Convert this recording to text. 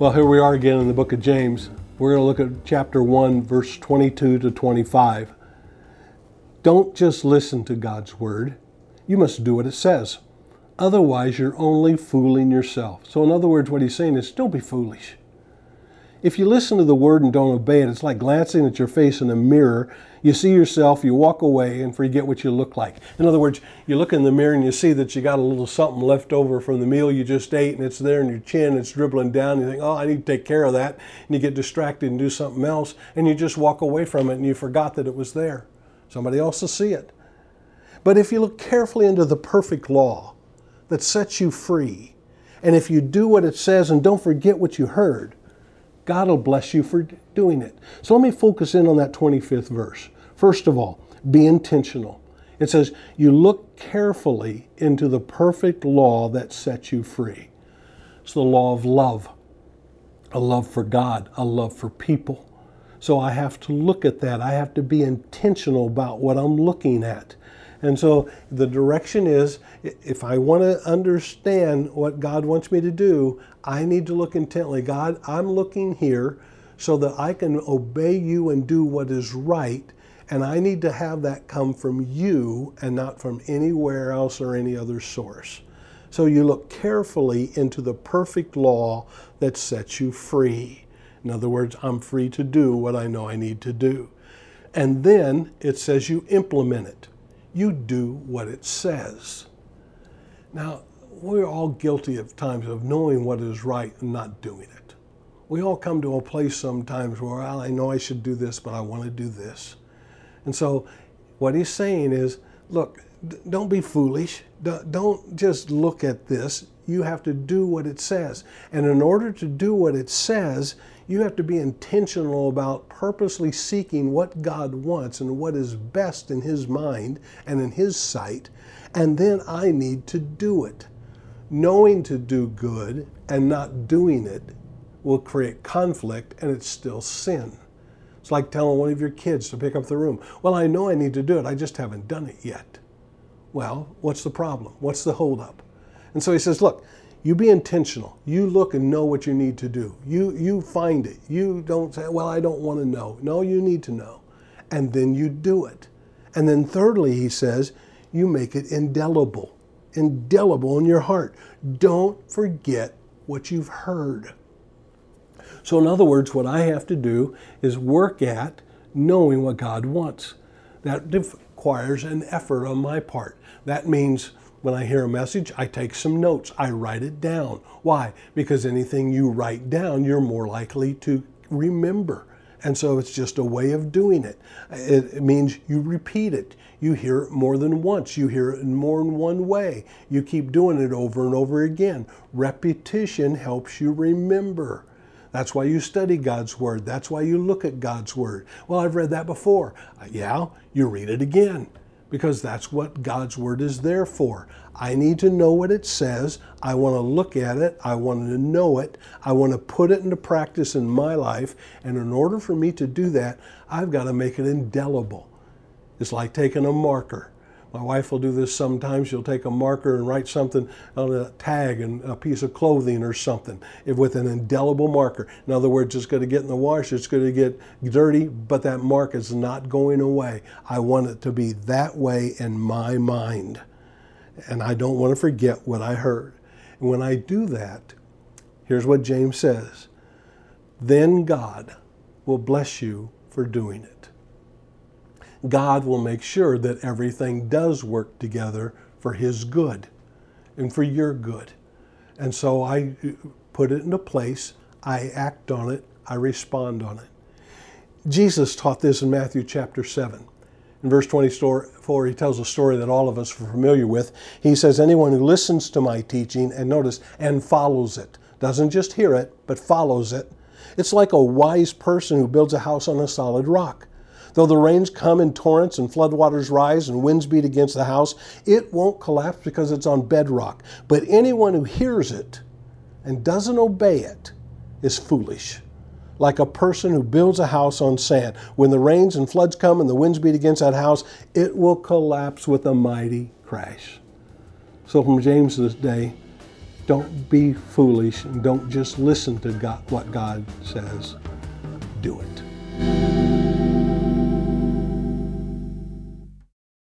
Well, here we are again in the book of James. We're going to look at chapter 1, verse 22 to 25. Don't just listen to God's word, you must do what it says. Otherwise, you're only fooling yourself. So, in other words, what he's saying is don't be foolish. If you listen to the word and don't obey it, it's like glancing at your face in a mirror. You see yourself, you walk away and forget what you look like. In other words, you look in the mirror and you see that you got a little something left over from the meal you just ate and it's there in your chin, it's dribbling down. You think, oh, I need to take care of that. And you get distracted and do something else and you just walk away from it and you forgot that it was there. Somebody else will see it. But if you look carefully into the perfect law that sets you free, and if you do what it says and don't forget what you heard, God will bless you for doing it. So let me focus in on that 25th verse. First of all, be intentional. It says, You look carefully into the perfect law that sets you free. It's the law of love, a love for God, a love for people. So I have to look at that. I have to be intentional about what I'm looking at. And so the direction is if I want to understand what God wants me to do, I need to look intently. God, I'm looking here so that I can obey you and do what is right. And I need to have that come from you and not from anywhere else or any other source. So you look carefully into the perfect law that sets you free. In other words, I'm free to do what I know I need to do. And then it says you implement it you do what it says. Now, we're all guilty of times of knowing what is right and not doing it. We all come to a place sometimes where well, I know I should do this, but I want to do this. And so, what he's saying is look, don't be foolish. Don't just look at this. You have to do what it says. And in order to do what it says, you have to be intentional about purposely seeking what God wants and what is best in His mind and in His sight. And then I need to do it. Knowing to do good and not doing it will create conflict and it's still sin. It's like telling one of your kids to pick up the room. Well, I know I need to do it, I just haven't done it yet. Well, what's the problem? What's the holdup? And so he says, Look, you be intentional. You look and know what you need to do. You you find it. You don't say, "Well, I don't want to know." No, you need to know. And then you do it. And then thirdly, he says, you make it indelible. Indelible in your heart. Don't forget what you've heard. So in other words, what I have to do is work at knowing what God wants. That requires an effort on my part. That means when I hear a message, I take some notes. I write it down. Why? Because anything you write down, you're more likely to remember. And so it's just a way of doing it. It means you repeat it. You hear it more than once. You hear it in more than one way. You keep doing it over and over again. Repetition helps you remember. That's why you study God's Word. That's why you look at God's Word. Well, I've read that before. Uh, yeah, you read it again because that's what God's Word is there for. I need to know what it says. I want to look at it. I want to know it. I want to put it into practice in my life. And in order for me to do that, I've got to make it indelible. It's like taking a marker my wife will do this sometimes. She'll take a marker and write something on a tag and a piece of clothing or something with an indelible marker. In other words, it's going to get in the wash, it's going to get dirty, but that mark is not going away. I want it to be that way in my mind. And I don't want to forget what I heard. And when I do that, here's what James says then God will bless you for doing it. God will make sure that everything does work together for His good and for your good. And so I uh, put it into place, I act on it, I respond on it. Jesus taught this in Matthew chapter 7. In verse 24, he tells a story that all of us are familiar with. He says, Anyone who listens to my teaching, and notice, and follows it, doesn't just hear it, but follows it, it's like a wise person who builds a house on a solid rock. Though the rains come in torrents and floodwaters rise and winds beat against the house, it won't collapse because it's on bedrock. But anyone who hears it and doesn't obey it is foolish. Like a person who builds a house on sand. When the rains and floods come and the winds beat against that house, it will collapse with a mighty crash. So, from James's day, Don't be foolish and don't just listen to God, what God says. Do it.